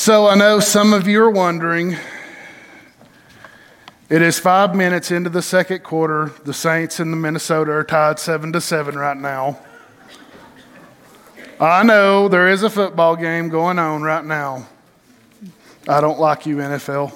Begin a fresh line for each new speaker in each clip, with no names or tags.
So I know some of you are wondering. It is five minutes into the second quarter. The Saints and the Minnesota are tied seven to seven right now. I know there is a football game going on right now. I don't like you, NFL.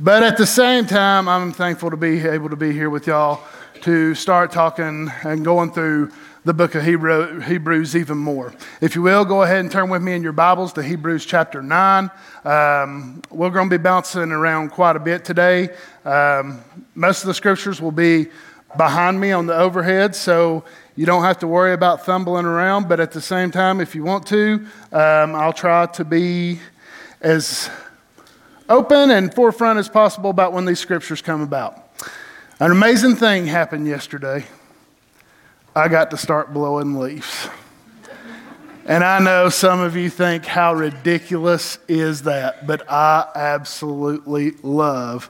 But at the same time, I'm thankful to be able to be here with y'all to start talking and going through the book of Hebrew, Hebrews even more. If you will, go ahead and turn with me in your Bibles to Hebrews chapter 9. Um, we're going to be bouncing around quite a bit today. Um, most of the scriptures will be behind me on the overhead, so you don't have to worry about thumbling around. But at the same time, if you want to, um, I'll try to be as open and forefront as possible about when these scriptures come about. An amazing thing happened yesterday. I got to start blowing leaves. And I know some of you think, how ridiculous is that? But I absolutely love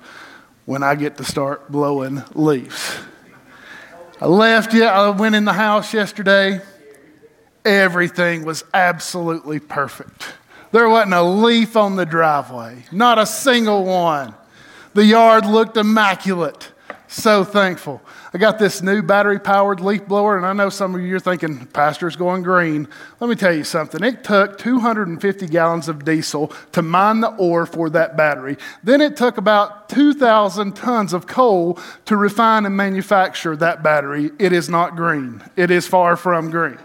when I get to start blowing leaves. I left, yeah, I went in the house yesterday. Everything was absolutely perfect. There wasn't a leaf on the driveway, not a single one. The yard looked immaculate. So thankful. I got this new battery powered leaf blower, and I know some of you are thinking, Pastor's going green. Let me tell you something. It took 250 gallons of diesel to mine the ore for that battery. Then it took about 2,000 tons of coal to refine and manufacture that battery. It is not green, it is far from green.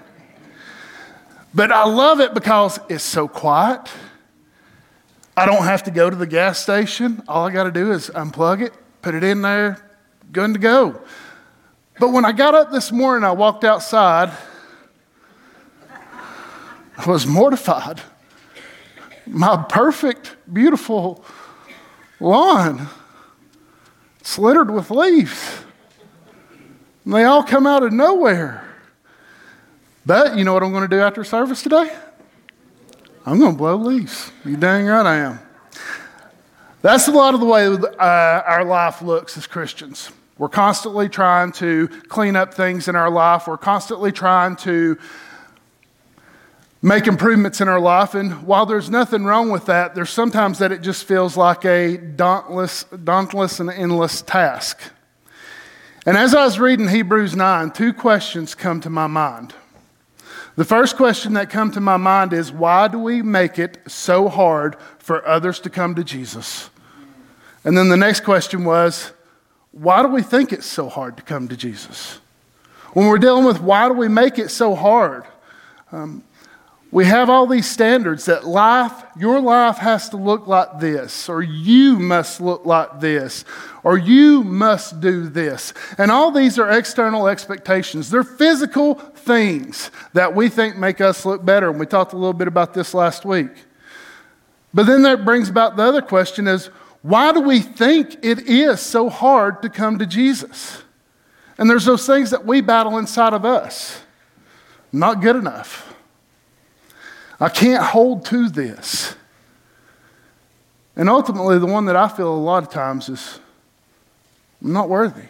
But I love it because it's so quiet. I don't have to go to the gas station. All I got to do is unplug it, put it in there, good to go. But when I got up this morning, I walked outside. I was mortified. My perfect, beautiful lawn it's littered with leaves. And they all come out of nowhere. But you know what I'm going to do after service today? I'm going to blow leaves. You dang right I am. That's a lot of the way uh, our life looks as Christians. We're constantly trying to clean up things in our life. We're constantly trying to make improvements in our life. And while there's nothing wrong with that, there's sometimes that it just feels like a dauntless, dauntless and endless task. And as I was reading Hebrews 9, two questions come to my mind. The first question that come to my mind is why do we make it so hard for others to come to Jesus? And then the next question was why do we think it's so hard to come to Jesus? When we're dealing with why do we make it so hard? Um, we have all these standards that life, your life has to look like this, or you must look like this, or you must do this. And all these are external expectations. They're physical things that we think make us look better. And we talked a little bit about this last week. But then that brings about the other question is why do we think it is so hard to come to Jesus? And there's those things that we battle inside of us. Not good enough. I can't hold to this. And ultimately, the one that I feel a lot of times is I'm not worthy.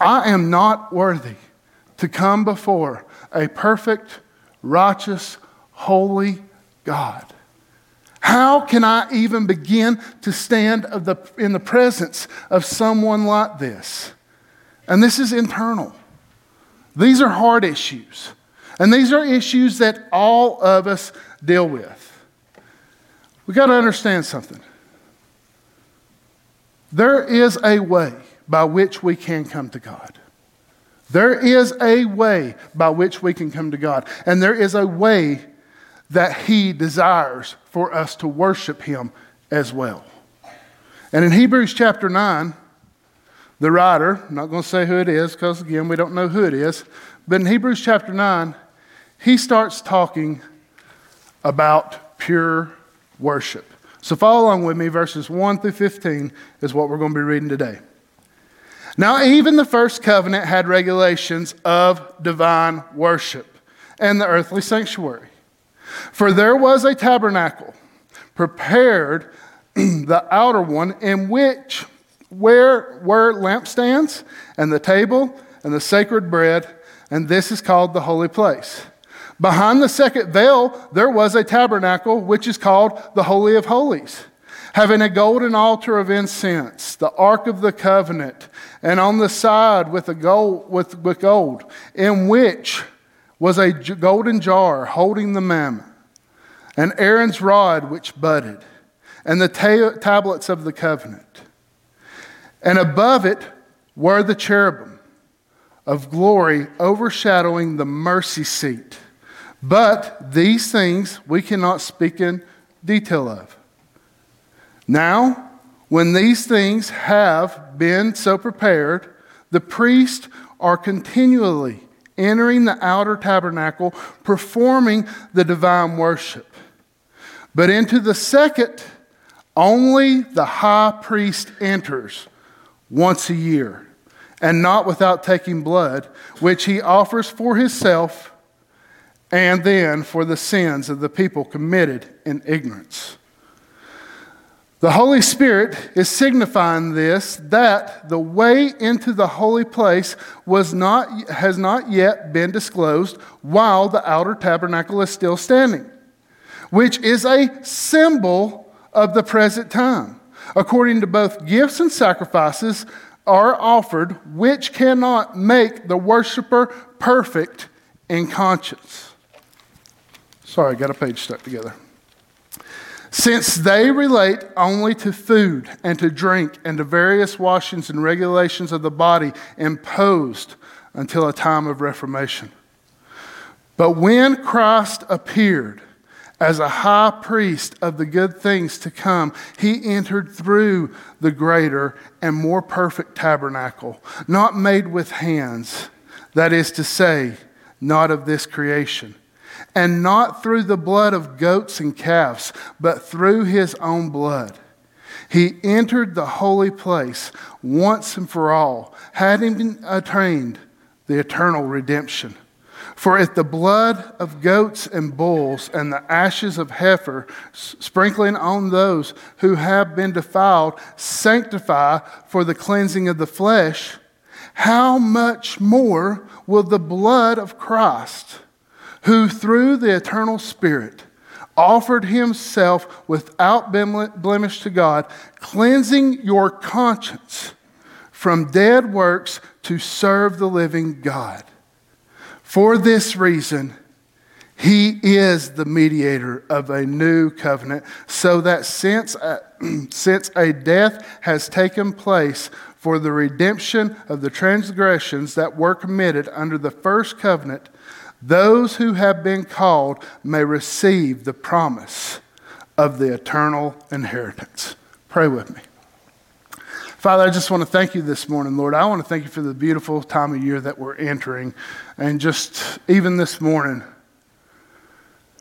I am not worthy to come before a perfect, righteous, holy God. How can I even begin to stand the, in the presence of someone like this? And this is internal. These are hard issues. And these are issues that all of us deal with. We got to understand something. There is a way by which we can come to God. There is a way by which we can come to God. And there is a way that He desires for us to worship Him as well. And in Hebrews chapter 9, the writer, I'm not going to say who it is because, again, we don't know who it is, but in Hebrews chapter 9, he starts talking about pure worship. So follow along with me. Verses 1 through 15 is what we're going to be reading today. Now, even the first covenant had regulations of divine worship and the earthly sanctuary. For there was a tabernacle prepared, the outer one, in which where were lampstands and the table and the sacred bread, and this is called the holy place. Behind the second veil, there was a tabernacle, which is called the Holy of Holies, having a golden altar of incense, the Ark of the Covenant, and on the side with, a gold, with, with gold, in which was a golden jar holding the manna, and Aaron's rod which budded, and the ta- tablets of the covenant. And above it were the cherubim of glory overshadowing the mercy seat. But these things we cannot speak in detail of. Now, when these things have been so prepared, the priests are continually entering the outer tabernacle, performing the divine worship. But into the second, only the high priest enters once a year, and not without taking blood, which he offers for himself and then for the sins of the people committed in ignorance. The Holy Spirit is signifying this that the way into the holy place was not, has not yet been disclosed while the outer tabernacle is still standing, which is a symbol of the present time. According to both gifts and sacrifices are offered, which cannot make the worshiper perfect in conscience. Sorry, I got a page stuck together. Since they relate only to food and to drink and to various washings and regulations of the body imposed until a time of reformation. But when Christ appeared as a high priest of the good things to come, he entered through the greater and more perfect tabernacle, not made with hands, that is to say, not of this creation and not through the blood of goats and calves, but through his own blood. He entered the holy place once and for all, having attained the eternal redemption. For if the blood of goats and bulls and the ashes of heifer, sprinkling on those who have been defiled, sanctify for the cleansing of the flesh, how much more will the blood of Christ? Who through the eternal Spirit offered himself without blemish to God, cleansing your conscience from dead works to serve the living God. For this reason, he is the mediator of a new covenant, so that since a, since a death has taken place for the redemption of the transgressions that were committed under the first covenant, those who have been called may receive the promise of the eternal inheritance. Pray with me. Father, I just want to thank you this morning, Lord. I want to thank you for the beautiful time of year that we're entering. And just even this morning,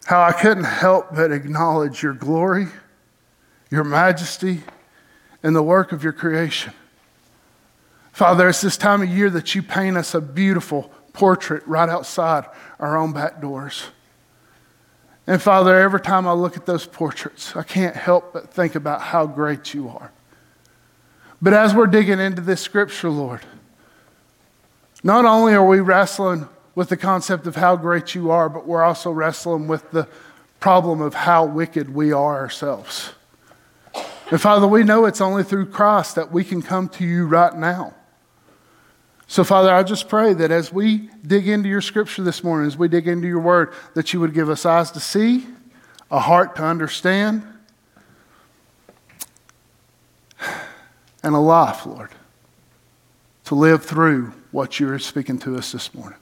how I couldn't help but acknowledge your glory, your majesty, and the work of your creation. Father, it's this time of year that you paint us a beautiful portrait right outside our own back doors. And Father, every time I look at those portraits, I can't help but think about how great you are. But as we're digging into this scripture, Lord, not only are we wrestling with the concept of how great you are, but we're also wrestling with the problem of how wicked we are ourselves. And Father, we know it's only through Christ that we can come to you right now. So, Father, I just pray that as we dig into your scripture this morning, as we dig into your word, that you would give us eyes to see, a heart to understand, and a life, Lord, to live through what you're speaking to us this morning.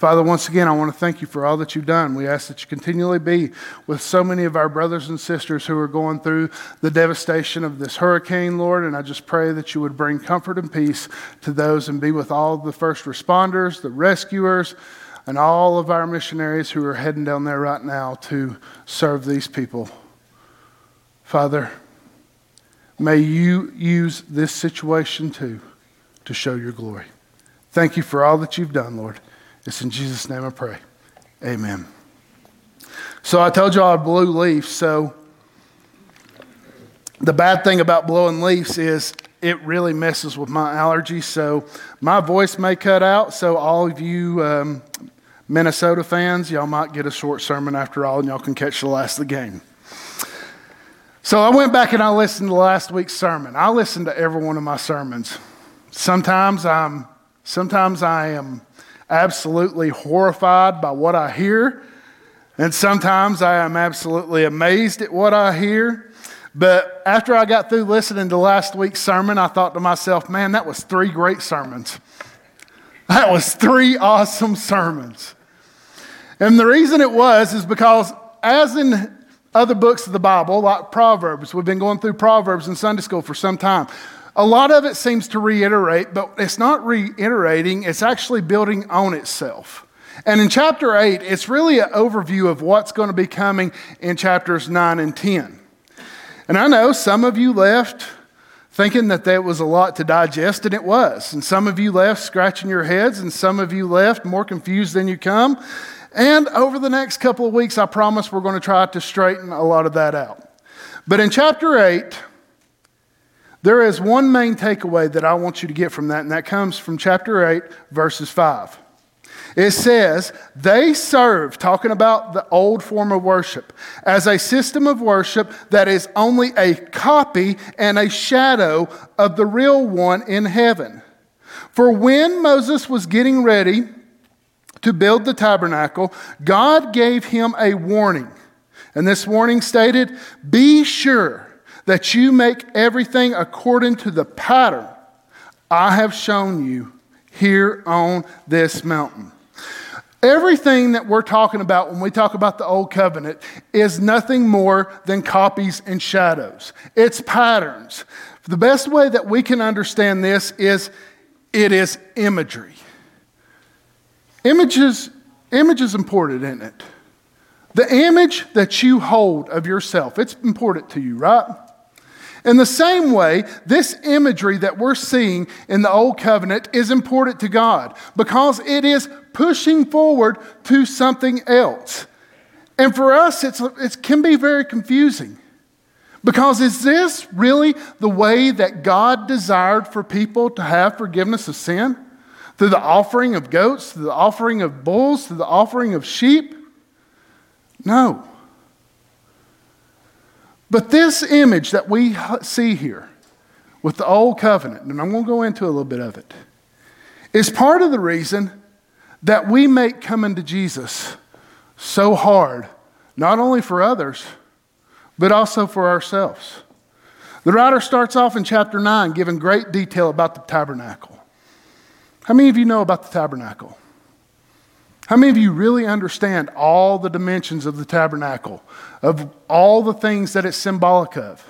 Father, once again, I want to thank you for all that you've done. We ask that you continually be with so many of our brothers and sisters who are going through the devastation of this hurricane, Lord. And I just pray that you would bring comfort and peace to those and be with all the first responders, the rescuers, and all of our missionaries who are heading down there right now to serve these people. Father, may you use this situation too to show your glory. Thank you for all that you've done, Lord. It's in Jesus' name I pray. Amen. So I told you I blew leaves. So the bad thing about blowing leaves is it really messes with my allergies. So my voice may cut out. So all of you um, Minnesota fans, y'all might get a short sermon after all, and y'all can catch the last of the game. So I went back and I listened to last week's sermon. I listened to every one of my sermons. Sometimes I'm, sometimes I am absolutely horrified by what I hear, and sometimes I am absolutely amazed at what I hear. But after I got through listening to last week's sermon, I thought to myself, man, that was three great sermons. That was three awesome sermons. And the reason it was is because, as in other books of the Bible, like Proverbs, we've been going through Proverbs in Sunday school for some time. A lot of it seems to reiterate, but it's not reiterating, it's actually building on itself. And in chapter 8, it's really an overview of what's going to be coming in chapters 9 and 10. And I know some of you left thinking that that was a lot to digest, and it was. And some of you left scratching your heads, and some of you left more confused than you come. And over the next couple of weeks, I promise we're going to try to straighten a lot of that out. But in chapter 8, there is one main takeaway that I want you to get from that, and that comes from chapter 8, verses 5. It says, they serve, talking about the old form of worship, as a system of worship that is only a copy and a shadow of the real one in heaven. For when Moses was getting ready to build the tabernacle, God gave him a warning. And this warning stated, Be sure that you make everything according to the pattern I have shown you here on this mountain. Everything that we're talking about when we talk about the Old Covenant is nothing more than copies and shadows. It's patterns. The best way that we can understand this is it is imagery. Images, image is important, isn't it? The image that you hold of yourself, it's important to you, right? In the same way, this imagery that we're seeing in the Old Covenant is important to God because it is pushing forward to something else. And for us, it can be very confusing because is this really the way that God desired for people to have forgiveness of sin? Through the offering of goats, through the offering of bulls, through the offering of sheep? No. But this image that we see here with the old covenant, and I'm going to go into a little bit of it, is part of the reason that we make coming to Jesus so hard, not only for others, but also for ourselves. The writer starts off in chapter 9 giving great detail about the tabernacle. How many of you know about the tabernacle? How many of you really understand all the dimensions of the tabernacle, of all the things that it's symbolic of?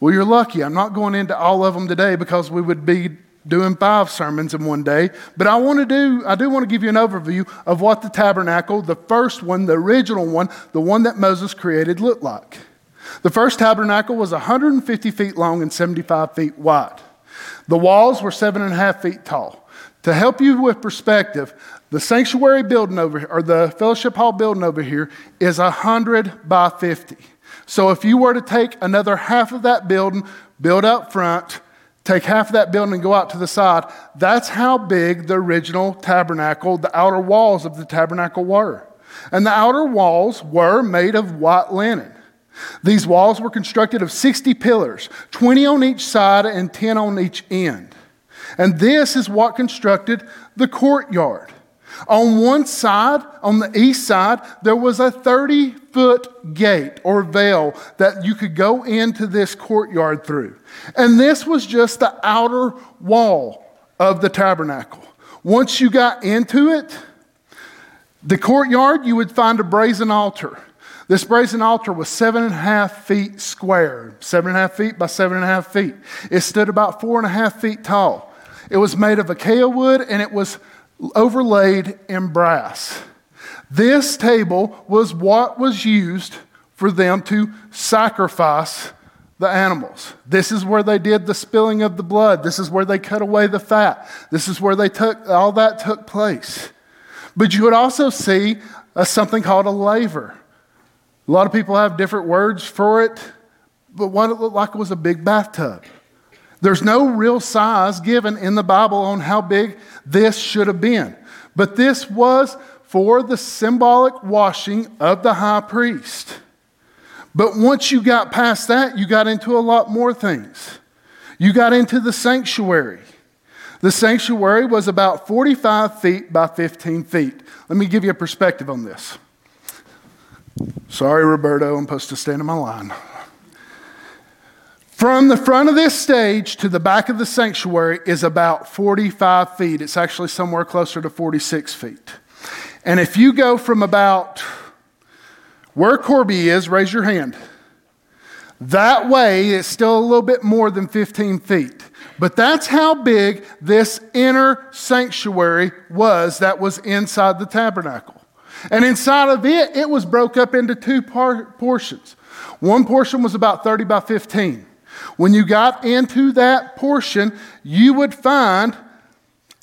Well, you're lucky. I'm not going into all of them today because we would be doing five sermons in one day. But I want to do, I do want to give you an overview of what the tabernacle, the first one, the original one, the one that Moses created, looked like. The first tabernacle was 150 feet long and 75 feet wide. The walls were seven and a half feet tall. To help you with perspective, the sanctuary building over here, or the fellowship hall building over here, is 100 by 50. So if you were to take another half of that building, build up front, take half of that building and go out to the side, that's how big the original tabernacle, the outer walls of the tabernacle were. And the outer walls were made of white linen. These walls were constructed of 60 pillars, 20 on each side and 10 on each end. And this is what constructed the courtyard. On one side, on the east side, there was a 30 foot gate or veil that you could go into this courtyard through. And this was just the outer wall of the tabernacle. Once you got into it, the courtyard, you would find a brazen altar. This brazen altar was seven and a half feet square, seven and a half feet by seven and a half feet. It stood about four and a half feet tall. It was made of acacia wood and it was overlaid in brass. This table was what was used for them to sacrifice the animals. This is where they did the spilling of the blood. This is where they cut away the fat. This is where they took all that took place. But you would also see a, something called a laver. A lot of people have different words for it, but what it looked like was a big bathtub. There's no real size given in the Bible on how big this should have been. But this was for the symbolic washing of the high priest. But once you got past that, you got into a lot more things. You got into the sanctuary. The sanctuary was about 45 feet by 15 feet. Let me give you a perspective on this. Sorry, Roberto, I'm supposed to stand in my line. From the front of this stage to the back of the sanctuary is about 45 feet. It's actually somewhere closer to 46 feet. And if you go from about where Corby is, raise your hand. That way, it's still a little bit more than 15 feet. But that's how big this inner sanctuary was that was inside the tabernacle. And inside of it, it was broke up into two par- portions. One portion was about 30 by 15. When you got into that portion, you would find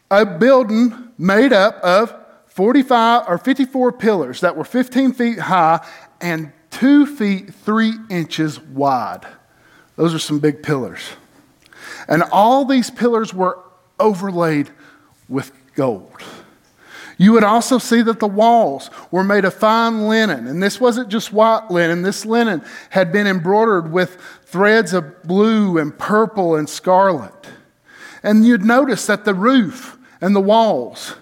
a building made up of 45 or 54 pillars that were 15 feet high and 2 feet 3 inches wide. Those are some big pillars. And all these pillars were overlaid with gold. You would also see that the walls were made of fine linen. And this wasn't just white linen, this linen had been embroidered with threads of blue and purple and scarlet. And you'd notice that the roof and the walls,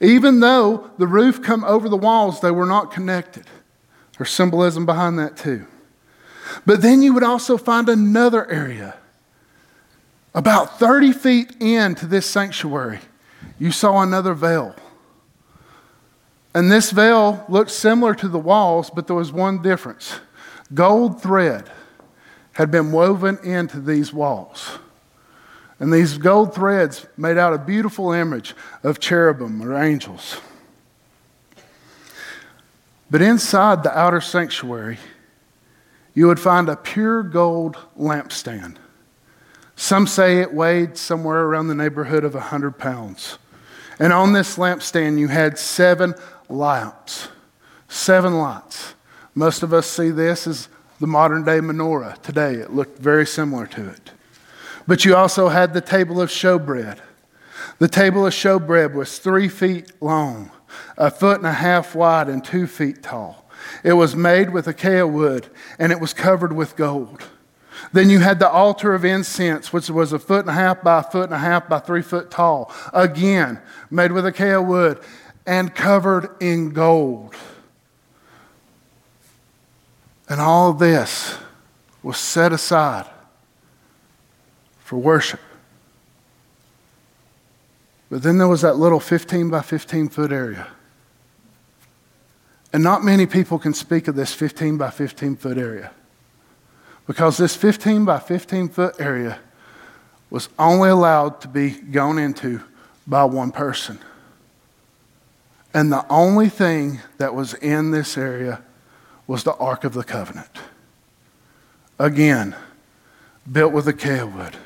even though the roof come over the walls, they were not connected. There's symbolism behind that too. But then you would also find another area. About 30 feet into this sanctuary, you saw another veil. And this veil looked similar to the walls, but there was one difference. Gold thread had been woven into these walls. And these gold threads made out a beautiful image of cherubim or angels. But inside the outer sanctuary, you would find a pure gold lampstand. Some say it weighed somewhere around the neighborhood of 100 pounds. And on this lampstand, you had seven lamps, seven lights. Most of us see this as the modern day menorah today. It looked very similar to it. But you also had the table of showbread. The table of showbread was three feet long, a foot and a half wide, and two feet tall. It was made with acacia wood, and it was covered with gold. Then you had the altar of incense, which was a foot and a half by a foot and a half by three foot tall. Again, made with acacia wood and covered in gold. And all this was set aside for worship. But then there was that little 15 by 15 foot area. And not many people can speak of this 15 by 15 foot area. Because this 15 by 15 foot area was only allowed to be gone into by one person. And the only thing that was in this area was the Ark of the Covenant. Again, built with acacia wood.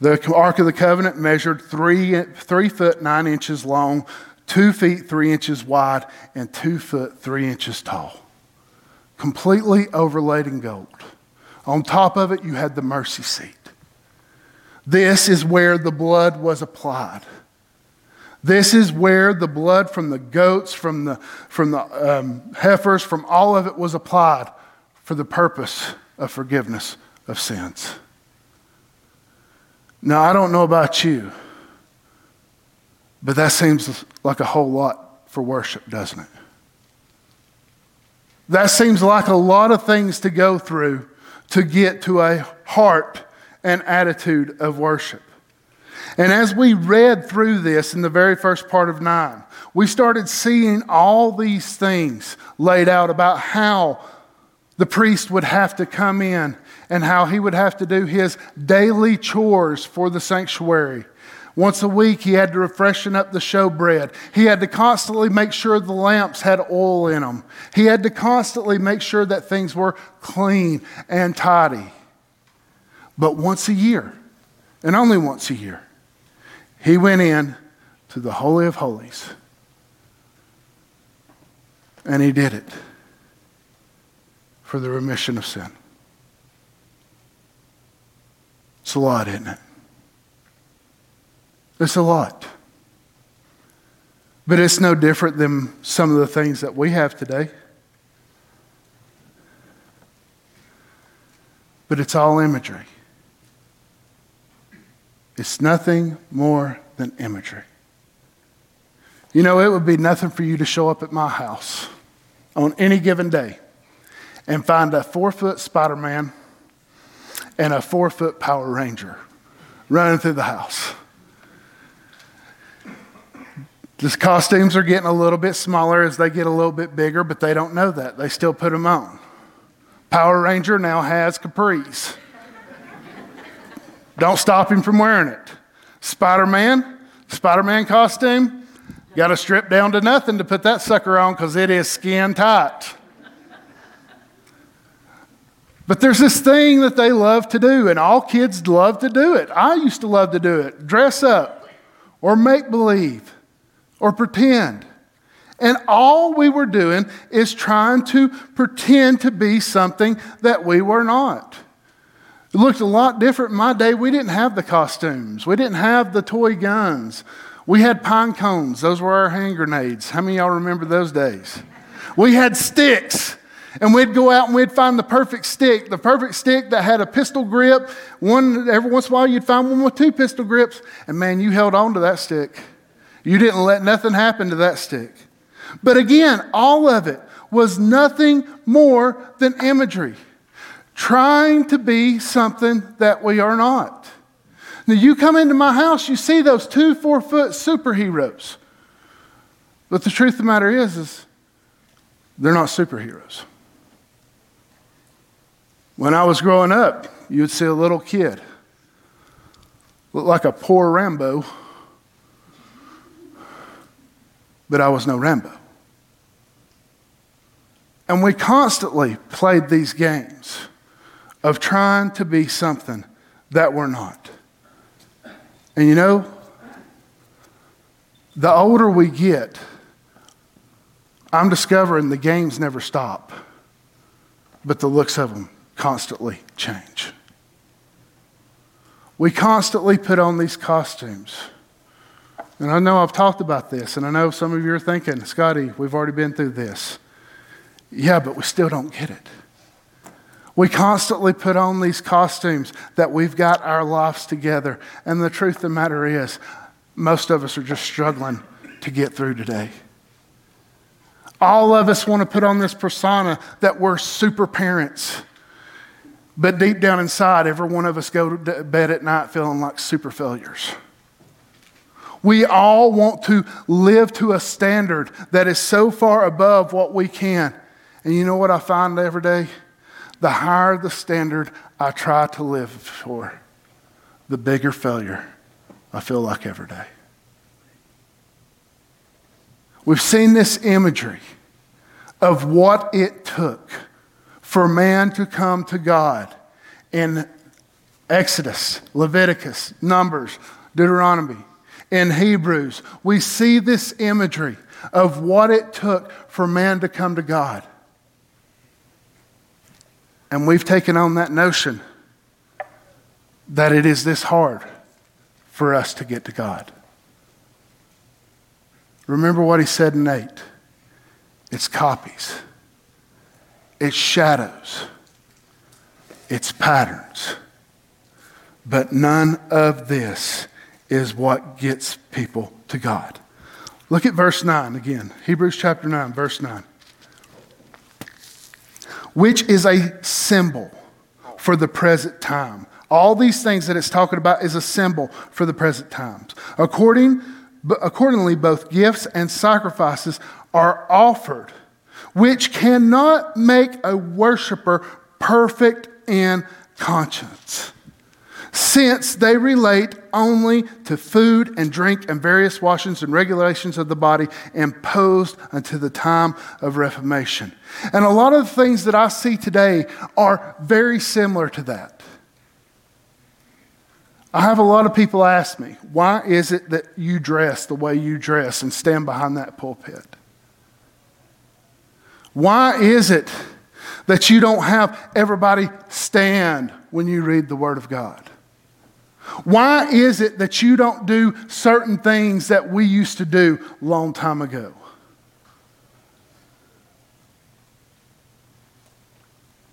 The Ark of the Covenant measured three, three foot nine inches long, two feet three inches wide, and two foot three inches tall. Completely overlaid in gold. On top of it, you had the mercy seat. This is where the blood was applied. This is where the blood from the goats, from the, from the um, heifers, from all of it was applied for the purpose of forgiveness of sins. Now, I don't know about you, but that seems like a whole lot for worship, doesn't it? That seems like a lot of things to go through to get to a heart and attitude of worship. And as we read through this in the very first part of 9, we started seeing all these things laid out about how the priest would have to come in and how he would have to do his daily chores for the sanctuary Once a week, he had to freshen up the showbread. He had to constantly make sure the lamps had oil in them. He had to constantly make sure that things were clean and tidy. But once a year, and only once a year, he went in to the Holy of Holies. And he did it for the remission of sin. It's a lot, isn't it? It's a lot. But it's no different than some of the things that we have today. But it's all imagery. It's nothing more than imagery. You know, it would be nothing for you to show up at my house on any given day and find a four foot Spider Man and a four foot Power Ranger running through the house. The costumes are getting a little bit smaller as they get a little bit bigger, but they don't know that. They still put them on. Power Ranger now has capris. Don't stop him from wearing it. Spider Man, Spider Man costume, got to strip down to nothing to put that sucker on because it is skin tight. But there's this thing that they love to do, and all kids love to do it. I used to love to do it dress up or make believe or pretend. And all we were doing is trying to pretend to be something that we were not. It looked a lot different in my day. We didn't have the costumes, we didn't have the toy guns. We had pine cones, those were our hand grenades. How many of y'all remember those days? We had sticks. And we'd go out and we'd find the perfect stick, the perfect stick that had a pistol grip. One every once in a while you'd find one with two pistol grips, and man, you held on to that stick. You didn't let nothing happen to that stick. But again, all of it was nothing more than imagery, trying to be something that we are not. Now, you come into my house, you see those two four foot superheroes. But the truth of the matter is, is they're not superheroes. When I was growing up, you'd see a little kid look like a poor Rambo but I was no Rambo. And we constantly played these games of trying to be something that we're not. And you know, the older we get, I'm discovering the games never stop, but the looks of them constantly change. We constantly put on these costumes and I know I've talked about this, and I know some of you are thinking, Scotty, we've already been through this. Yeah, but we still don't get it. We constantly put on these costumes that we've got our lives together. And the truth of the matter is, most of us are just struggling to get through today. All of us want to put on this persona that we're super parents. But deep down inside, every one of us go to bed at night feeling like super failures. We all want to live to a standard that is so far above what we can. And you know what I find every day? The higher the standard I try to live for, the bigger failure I feel like every day. We've seen this imagery of what it took for man to come to God in Exodus, Leviticus, Numbers, Deuteronomy in Hebrews, we see this imagery of what it took for man to come to God. And we've taken on that notion that it is this hard for us to get to God. Remember what he said in 8 it's copies, it's shadows, it's patterns. But none of this is what gets people to God. Look at verse 9 again. Hebrews chapter 9, verse 9. Which is a symbol for the present time. All these things that it's talking about is a symbol for the present times. According, accordingly, both gifts and sacrifices are offered, which cannot make a worshiper perfect in conscience. Since they relate only to food and drink and various washings and regulations of the body imposed until the time of Reformation. And a lot of the things that I see today are very similar to that. I have a lot of people ask me, why is it that you dress the way you dress and stand behind that pulpit? Why is it that you don't have everybody stand when you read the Word of God? Why is it that you don't do certain things that we used to do long time ago?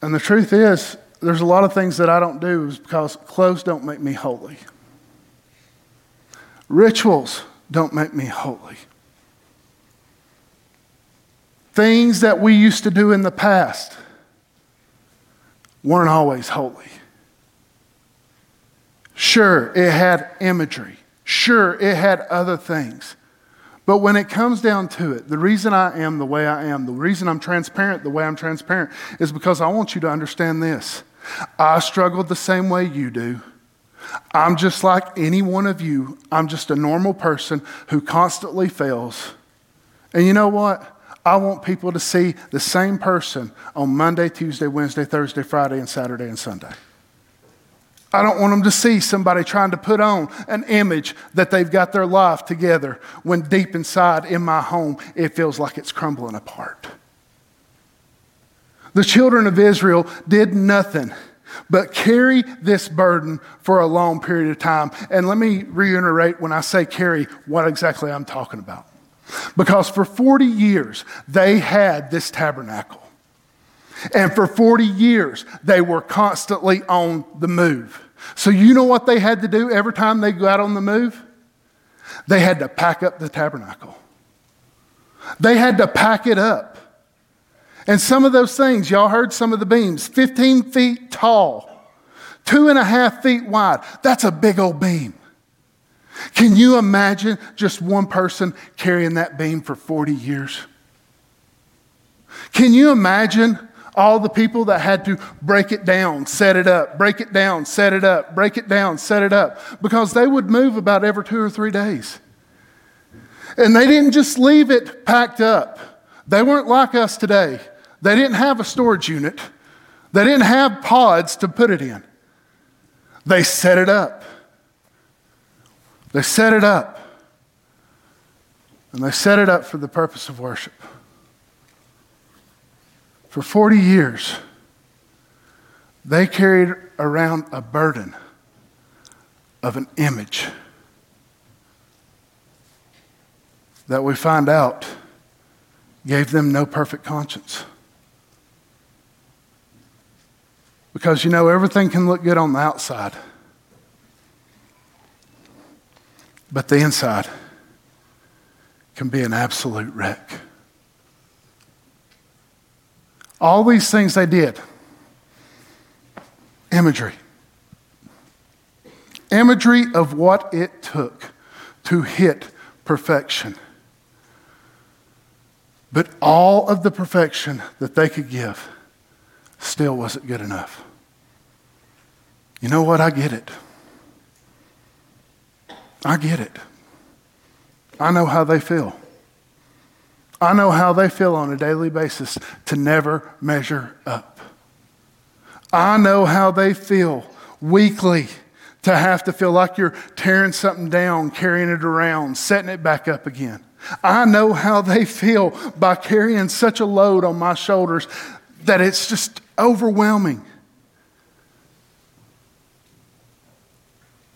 And the truth is, there's a lot of things that I don't do is because clothes don't make me holy. Rituals don't make me holy. Things that we used to do in the past weren't always holy. Sure, it had imagery. Sure, it had other things. But when it comes down to it, the reason I am the way I am, the reason I'm transparent the way I'm transparent, is because I want you to understand this. I struggled the same way you do. I'm just like any one of you. I'm just a normal person who constantly fails. And you know what? I want people to see the same person on Monday, Tuesday, Wednesday, Thursday, Friday, and Saturday and Sunday. I don't want them to see somebody trying to put on an image that they've got their life together when deep inside in my home it feels like it's crumbling apart. The children of Israel did nothing but carry this burden for a long period of time. And let me reiterate when I say carry what exactly I'm talking about. Because for 40 years they had this tabernacle. And for 40 years, they were constantly on the move. So, you know what they had to do every time they go out on the move? They had to pack up the tabernacle. They had to pack it up. And some of those things, y'all heard some of the beams, 15 feet tall, two and a half feet wide. That's a big old beam. Can you imagine just one person carrying that beam for 40 years? Can you imagine all the people that had to break it down, set it up, break it down, set it up, break it down, set it up, because they would move about every two or three days. And they didn't just leave it packed up. They weren't like us today. They didn't have a storage unit, they didn't have pods to put it in. They set it up. They set it up. And they set it up for the purpose of worship for 40 years, they carried around a burden of an image that we find out gave them no perfect conscience. Because you know, everything can look good on the outside, but the inside can be an absolute wreck. All these things they did. Imagery. Imagery of what it took to hit perfection. But all of the perfection that they could give still wasn't good enough. You know what? I get it. I get it. I know how they feel. I know how they feel on a daily basis to never measure up. I know how they feel weekly to have to feel like you're tearing something down, carrying it around, setting it back up again. I know how they feel by carrying such a load on my shoulders that it's just overwhelming.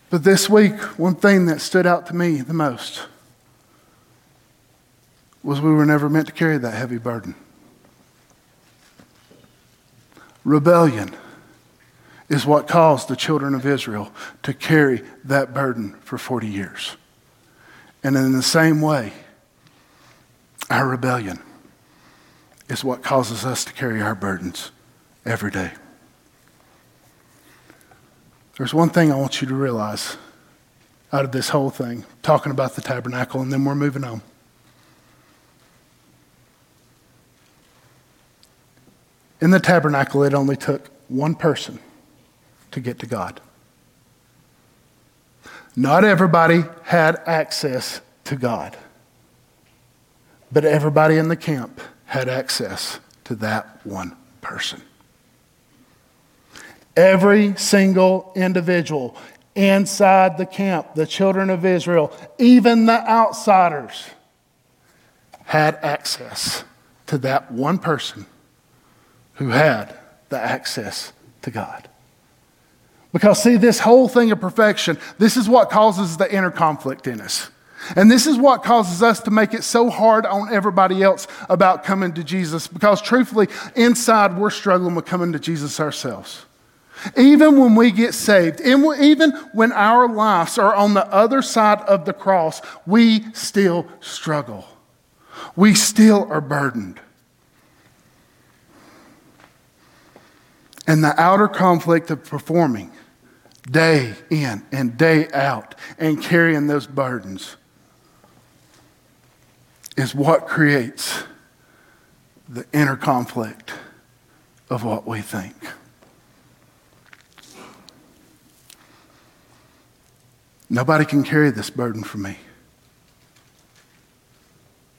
But this week, one thing that stood out to me the most was we were never meant to carry that heavy burden. Rebellion is what caused the children of Israel to carry that burden for 40 years. And in the same way, our rebellion is what causes us to carry our burdens every day. There's one thing I want you to realize out of this whole thing, talking about the tabernacle, and then we're moving on. In the tabernacle, it only took one person to get to God. Not everybody had access to God, but everybody in the camp had access to that one person. Every single individual inside the camp, the children of Israel, even the outsiders, had access to that one person who had the access to God. Because, see, this whole thing of perfection, this is what causes the inner conflict in us. And this is what causes us to make it so hard on everybody else about coming to Jesus. Because, truthfully, inside we're struggling with coming to Jesus ourselves. Even when we get saved, even when our lives are on the other side of the cross, we still struggle. We still are burdened. And the outer conflict of performing day in and day out and carrying those burdens is what creates the inner conflict of what we think. Nobody can carry this burden for me.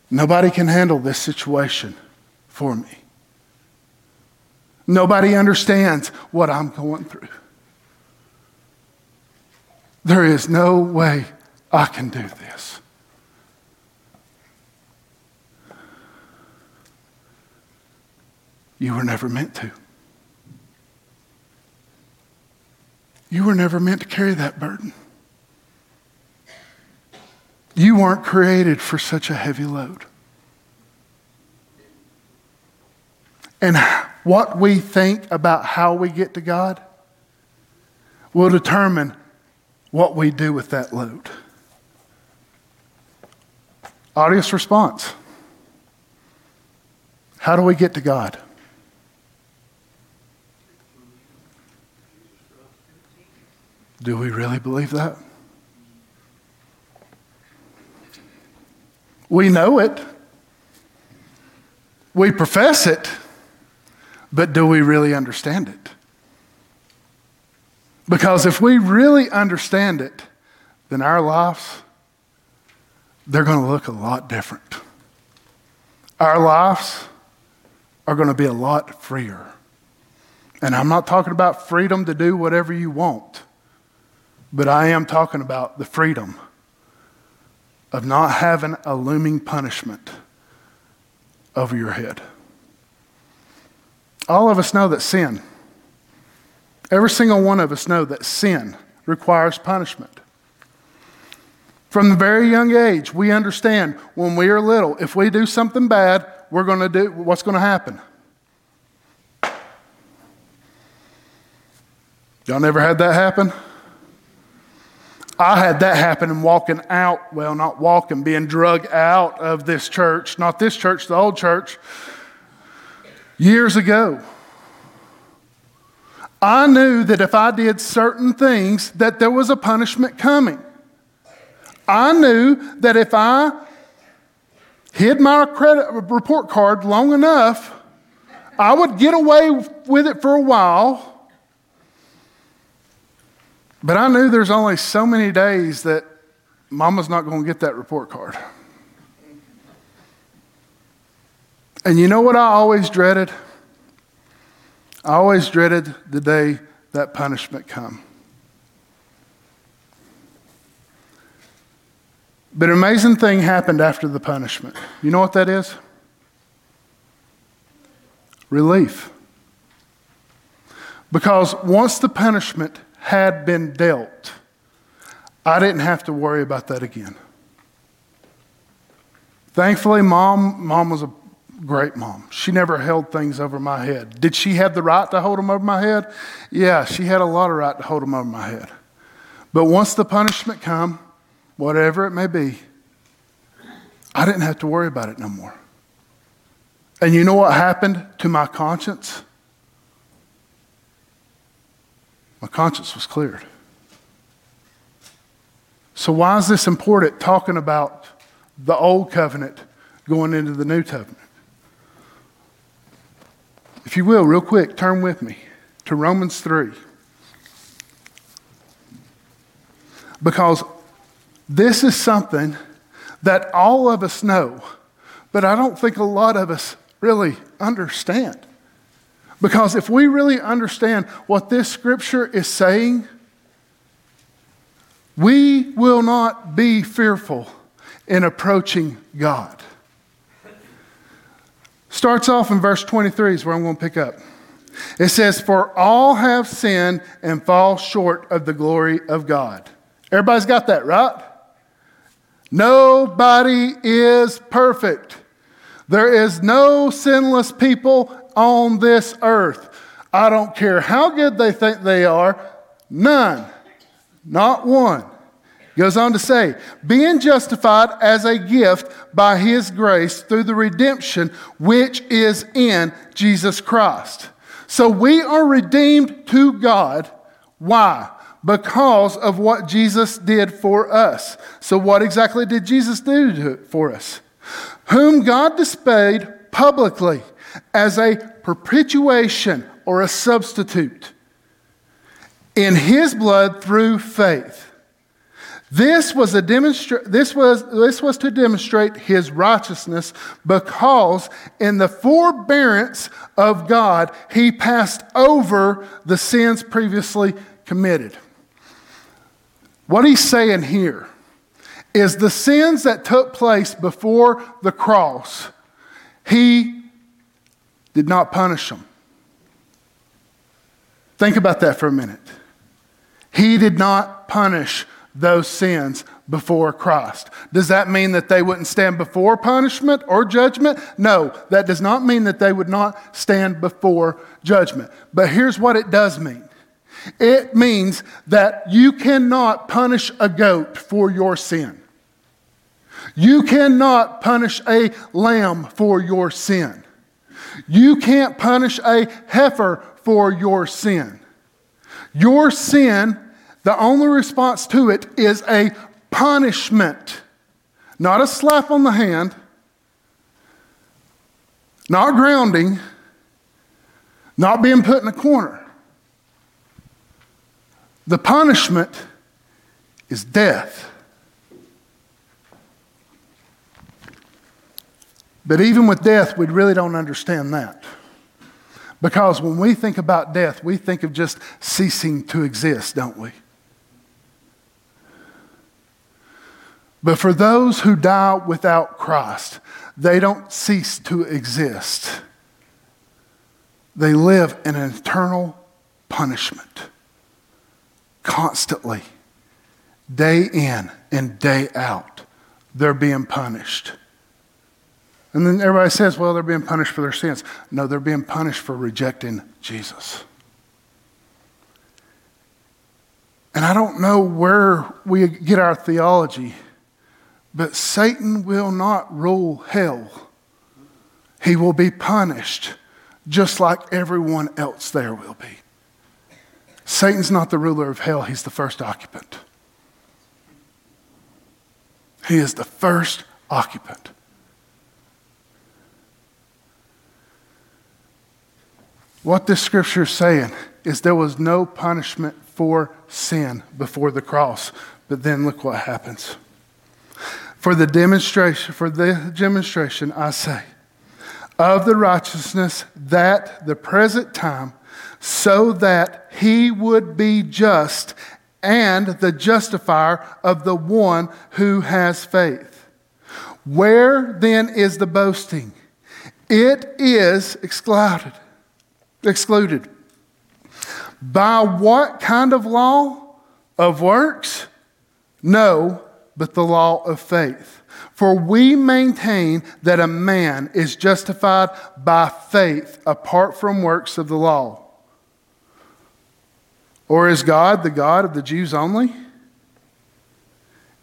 Nobody can handle this situation for me. Nobody understands what I'm going through. There is no way I can do this. You were never meant to. You were never meant to carry that burden. You weren't created for such a heavy load. And what we think about how we get to God will determine what we do with that load. Audience response How do we get to God? Do we really believe that? We know it. We profess it. But do we really understand it? Because if we really understand it, then our lives, they're going to look a lot different. Our lives are going to be a lot freer. And I'm not talking about freedom to do whatever you want, but I am talking about the freedom of not having a looming punishment over your head. All of us know that sin, every single one of us know that sin requires punishment. From the very young age, we understand when we are little, if we do something bad, we're going to do what's going to happen. Y'all never had that happen? I had that happen in walking out, well, not walking, being drug out of this church, not this church, the old church, years ago. I knew that if I did certain things, that there was a punishment coming. I knew that if I hid my credit report card long enough, I would get away with it for a while but I knew there's only so many days that mama's not going to get that report card. And you know what I always dreaded? I always dreaded the day that punishment come. But an amazing thing happened after the punishment. You know what that is? Relief. Because once the punishment had been dealt, I didn't have to worry about that again. Thankfully, mom, mom was a great mom. She never held things over my head. Did she have the right to hold them over my head? Yeah, she had a lot of right to hold them over my head. But once the punishment come, whatever it may be, I didn't have to worry about it no more. And you know what happened to my conscience? My conscience was cleared. So, why is this important talking about the old covenant going into the new covenant? If you will, real quick, turn with me to Romans 3. because this is something that all of us know, but I don't think a lot of us really understand. Because if we really understand what this scripture is saying, we will not be fearful in approaching God. Starts off in verse 23 is where I'm going to pick up. It says, For all have sinned and fall short of the glory of God. Everybody's got that, right? Nobody is perfect. There is no sinless people on this earth. I don't care how good they think they are, none, not one. Goes on to say, being justified as a gift by his grace through the redemption which is in Jesus Christ. So we are redeemed to God. Why? Because of what Jesus did for us. So, what exactly did Jesus do for us? Whom God displayed publicly as a propitiation or a substitute in his blood through faith this was, a demonstra- this, was, this was to demonstrate his righteousness because in the forbearance of God, he passed over the sins previously committed. What he's saying here is the sins that took place before the cross, he did not punish them. Think about that for a minute. He did not punish those sins before Christ. Does that mean that they wouldn't stand before punishment or judgment? No, that does not mean that they would not stand before judgment. But here's what it does mean it means that you cannot punish a goat for your sin. You cannot punish a lamb for your sin. You can't punish a heifer for your sin. Your sin the only response to it is a punishment, not a slap on the hand, not grounding, not being put in a corner. The punishment is death. But even with death, we really don't understand that. Because when we think about death, we think of just ceasing to exist, don't we? But for those who die without Christ, they don't cease to exist. They live in an eternal punishment constantly, day in and day out. They're being punished. And then everybody says, well, they're being punished for their sins. No, they're being punished for rejecting Jesus. And I don't know where we get our theology but Satan will not rule hell. He will be punished just like everyone else there will be. Satan's not the ruler of hell, he's the first occupant. He is the first occupant. What this scripture is saying is there was no punishment for sin before the cross. But then look what happens. For the demonstration, for the demonstration, I say, of the righteousness that the present time, so that he would be just and the justifier of the one who has faith. Where then is the boasting? It is excluded. Excluded. By what kind of law? Of works? No, but the law of faith. For we maintain that a man is justified by faith apart from works of the law. Or is God the God of the Jews only?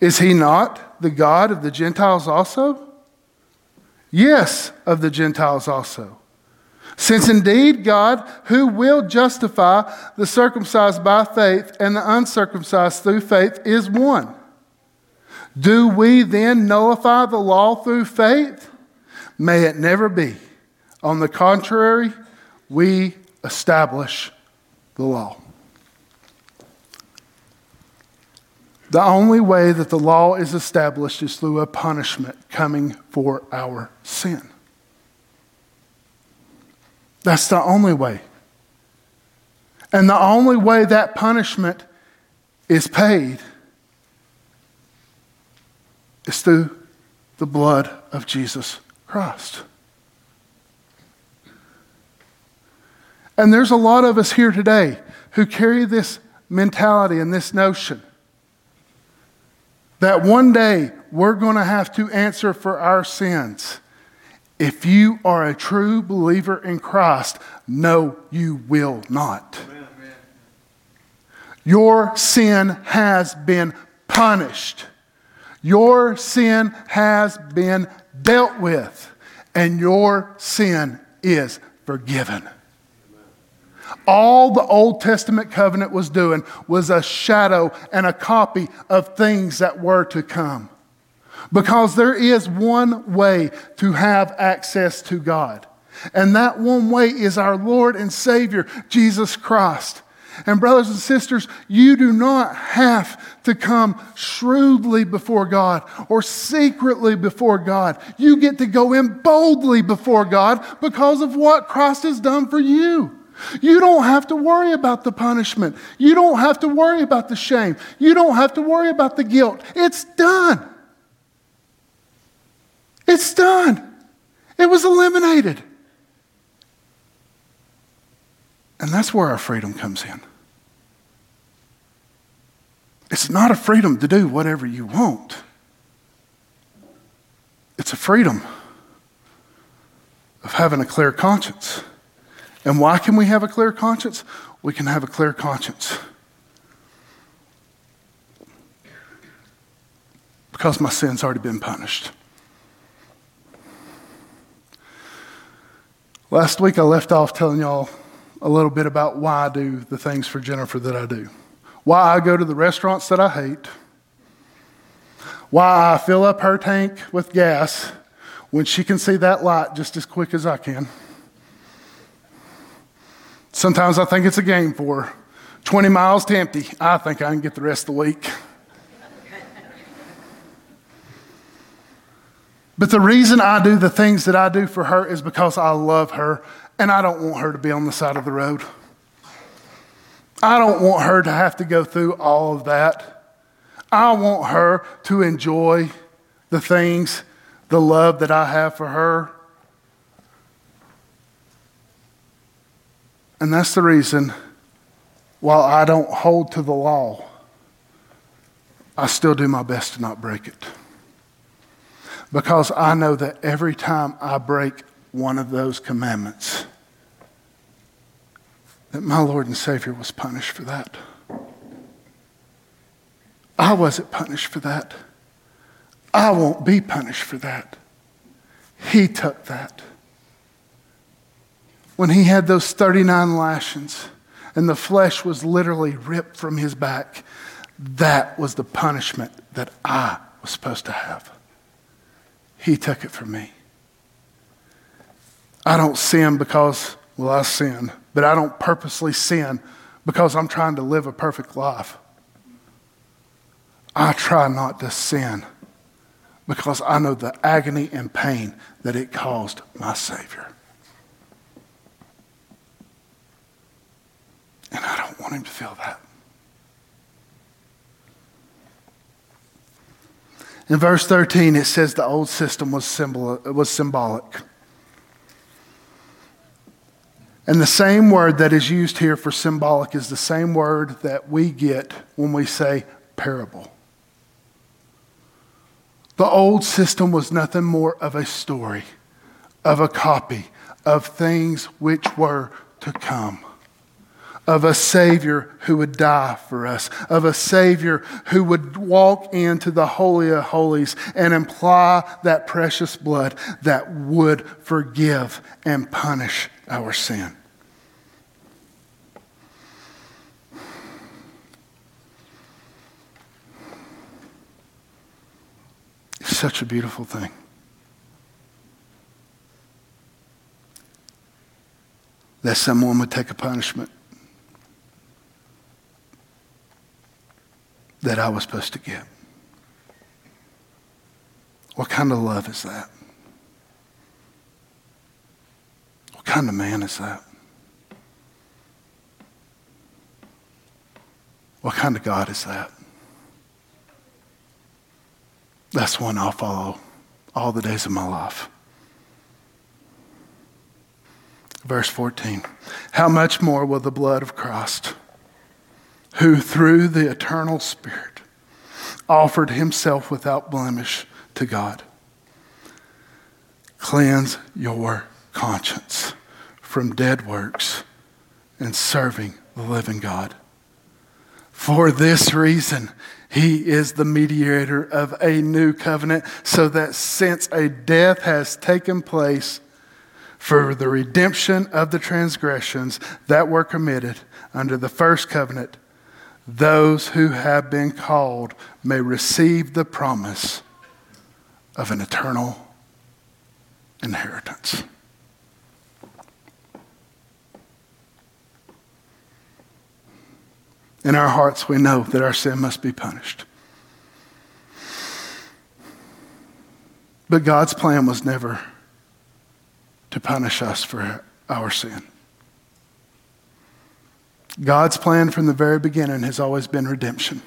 Is he not the God of the Gentiles also? Yes, of the Gentiles also. Since indeed God, who will justify the circumcised by faith and the uncircumcised through faith, is one. Do we then nullify the law through faith? May it never be. On the contrary, we establish the law. The only way that the law is established is through a punishment coming for our sin. That's the only way. And the only way that punishment is paid is through the blood of Jesus Christ. And there's a lot of us here today who carry this mentality and this notion that one day we're going to have to answer for our sins. If you are a true believer in Christ, no, you will not. Amen. Your sin has been punished. Your sin has been dealt with, and your sin is forgiven. All the Old Testament covenant was doing was a shadow and a copy of things that were to come. Because there is one way to have access to God. And that one way is our Lord and Savior, Jesus Christ. And, brothers and sisters, you do not have to come shrewdly before God or secretly before God. You get to go in boldly before God because of what Christ has done for you. You don't have to worry about the punishment. You don't have to worry about the shame. You don't have to worry about the guilt. It's done. It's done. It was eliminated. And that's where our freedom comes in. It's not a freedom to do whatever you want, it's a freedom of having a clear conscience. And why can we have a clear conscience? We can have a clear conscience. Because my sin's already been punished. Last week I left off telling y'all a little bit about why I do the things for Jennifer that I do. Why I go to the restaurants that I hate. Why I fill up her tank with gas when she can see that light just as quick as I can. Sometimes I think it's a game for her. 20 miles to empty. I think I can get the rest of the week. But the reason I do the things that I do for her is because I love her and I don't want her to be on the side of the road. I don't want her to have to go through all of that. I want her to enjoy the things, the love that I have for her. And that's the reason, while I don't hold to the law, I still do my best to not break it. Because I know that every time I break one of those commandments, that my Lord and Savior was punished for that. I wasn't punished for that. I won't be punished for that. He took that when he had those 39 lashings and the flesh was literally ripped from his back, that was the punishment that I was supposed to have. He took it from me. I don't sin because, well, I sin, but I don't purposely sin because I'm trying to live a perfect life. I try not to sin because I know the agony and pain that it caused my Savior. And I don't want him to feel that. In verse 13, it says the old system was, symbol, was symbolic. And the same word that is used here for symbolic is the same word that we get when we say parable. The old system was nothing more of a story, of a copy of things which were to come of a Savior who would die for us, of a Savior who would walk into the Holy of Holies and imply that precious blood that would forgive and punish our sin. Such a beautiful thing. That someone would take a punishment that I was supposed to get. What kind of love is that? What kind of man is that? What kind of God is that? That's one I'll follow all the days of my life. Verse 14 How much more will the blood of Christ, who through the eternal Spirit offered himself without blemish to God, cleanse your conscience from dead works and serving the living God? For this reason, he is the mediator of a new covenant, so that since a death has taken place for the redemption of the transgressions that were committed under the first covenant, those who have been called may receive the promise of an eternal inheritance. In our hearts, we know that our sin must be punished. But God's plan was never to punish us for our sin. God's plan from the very beginning has always been redemption.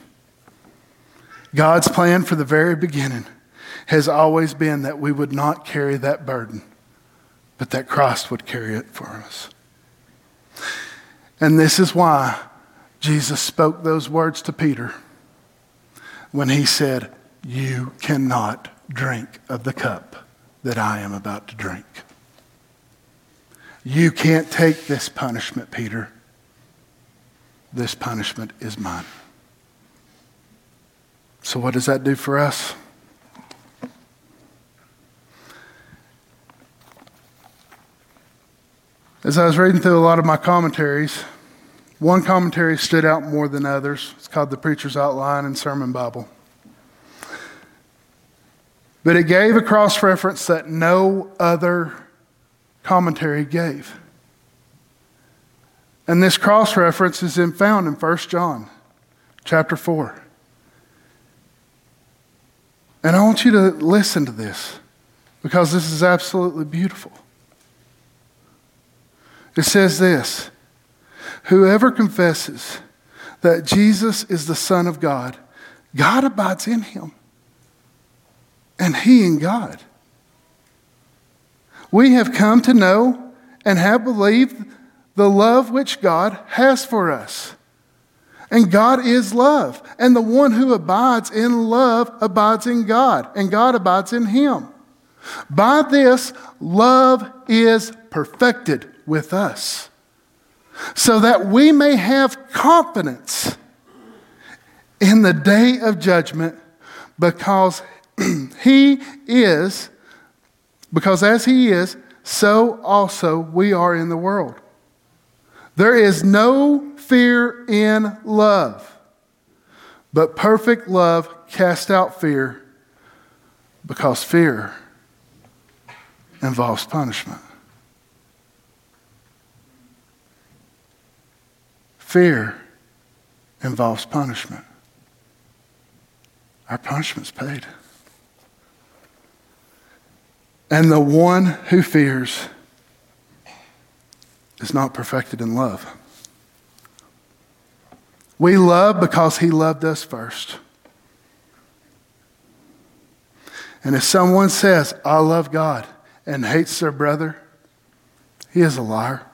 God's plan for the very beginning has always been that we would not carry that burden, but that Christ would carry it for us. And this is why Jesus spoke those words to Peter when he said, You cannot drink of the cup that I am about to drink. You can't take this punishment, Peter. This punishment is mine. So, what does that do for us? As I was reading through a lot of my commentaries, one commentary stood out more than others. It's called the Preacher's Outline and Sermon Bible. But it gave a cross reference that no other commentary gave. And this cross reference is found in 1 John chapter 4. And I want you to listen to this because this is absolutely beautiful. It says this Whoever confesses that Jesus is the Son of God, God abides in him, and he in God. We have come to know and have believed the love which God has for us. And God is love. And the one who abides in love abides in God, and God abides in him. By this, love is perfected with us so that we may have confidence in the day of judgment because he is, because as he is, so also we are in the world. There is no fear in love, but perfect love casts out fear because fear involves punishment. Fear involves punishment. Our punishment's paid. And the one who fears is not perfected in love. We love because he loved us first. And if someone says, I love God, and hates their brother, he is a liar.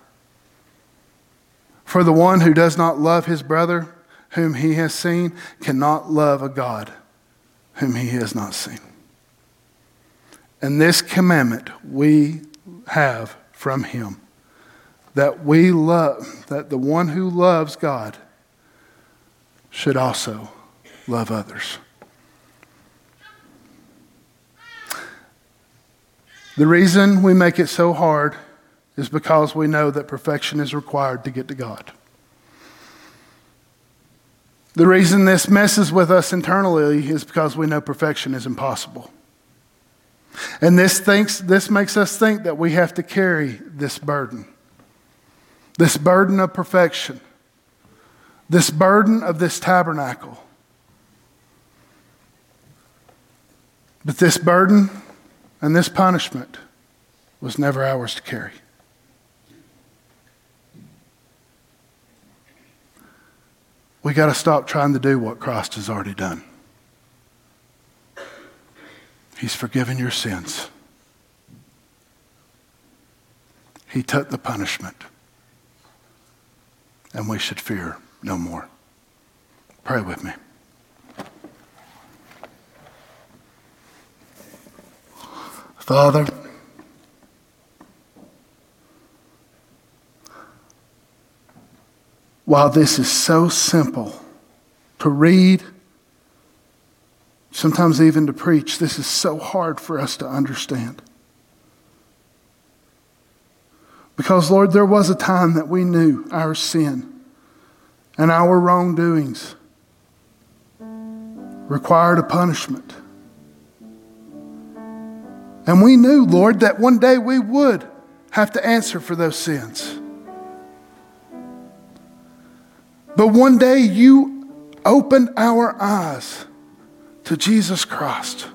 For the one who does not love his brother, whom he has seen, cannot love a God whom he has not seen. And this commandment we have from him that we love, that the one who loves God should also love others. The reason we make it so hard is because we know that perfection is required to get to God. The reason this messes with us internally is because we know perfection is impossible. And this, thinks, this makes us think that we have to carry this burden this burden of perfection, this burden of this tabernacle. But this burden and this punishment was never ours to carry. We got to stop trying to do what Christ has already done. He's forgiven your sins. He took the punishment. And we should fear no more. Pray with me. Father, while this is so simple to read, sometimes even to preach, this is so hard for us to understand. Because, Lord, there was a time that we knew our sin and our wrongdoings required a punishment. And we knew, Lord, that one day we would have to answer for those sins. But one day you opened our eyes to Jesus Christ,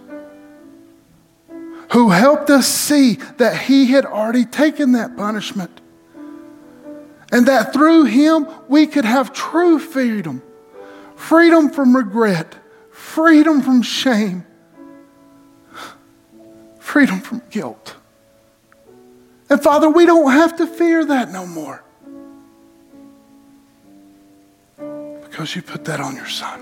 who helped us see that He had already taken that punishment. And that through Him we could have true freedom freedom from regret, freedom from shame, freedom from guilt. And Father, we don't have to fear that no more. Because you put that on your Son.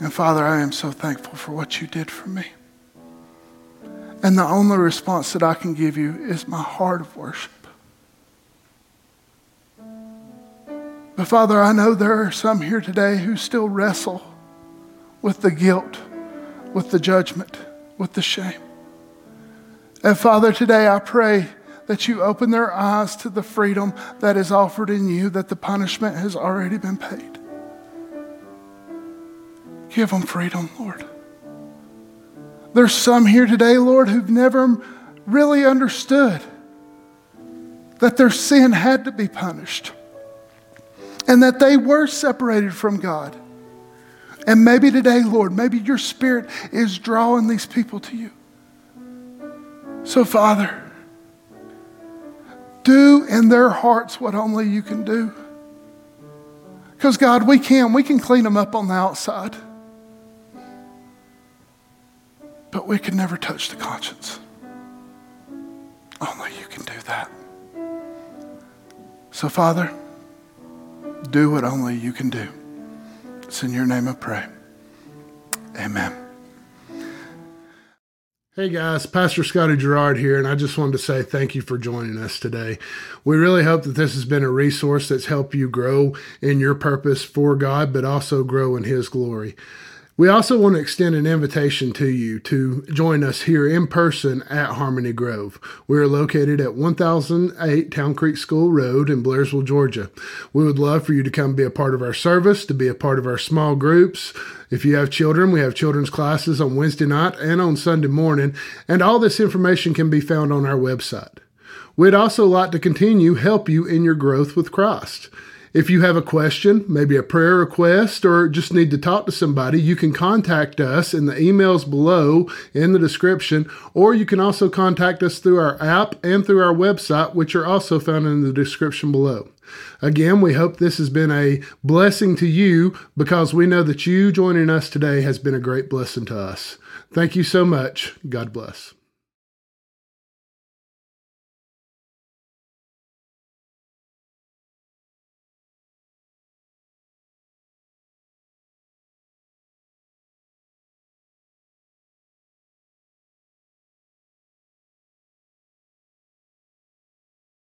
And Father, I am so thankful for what you did for me. And the only response that I can give you is my heart of worship. But Father, I know there are some here today who still wrestle with the guilt, with the judgment, with the shame. And Father, today I pray that you open their eyes to the freedom that is offered in you, that the punishment has already been paid. Give them freedom, Lord. There's some here today, Lord, who've never really understood that their sin had to be punished and that they were separated from God. And maybe today, Lord, maybe your spirit is drawing these people to you. So, Father, do in their hearts what only you can do. Because, God, we can. We can clean them up on the outside. But we can never touch the conscience. Only you can do that. So, Father, do what only you can do. It's in your name I pray. Amen.
Hey guys, Pastor Scotty Gerard here, and I just wanted to say thank you for joining us today. We really hope that this has been a resource that's helped you grow in your purpose for God, but also grow in His glory. We also want to extend an invitation to you to join us here in person at Harmony Grove. We are located at 1008 Town Creek School Road in Blairsville, Georgia. We would love for you to come be a part of our service, to be a part of our small groups. If you have children, we have children's classes on Wednesday night and on Sunday morning, and all this information can be found on our website. We'd also like to continue help you in your growth with Christ. If you have a question, maybe a prayer request, or just need to talk to somebody, you can contact us in the emails below in the description, or you can also contact us through our app and through our website, which are also found in the description below. Again, we hope this has been a blessing to you because we know that you joining us today has been a great blessing to us. Thank you so much. God bless.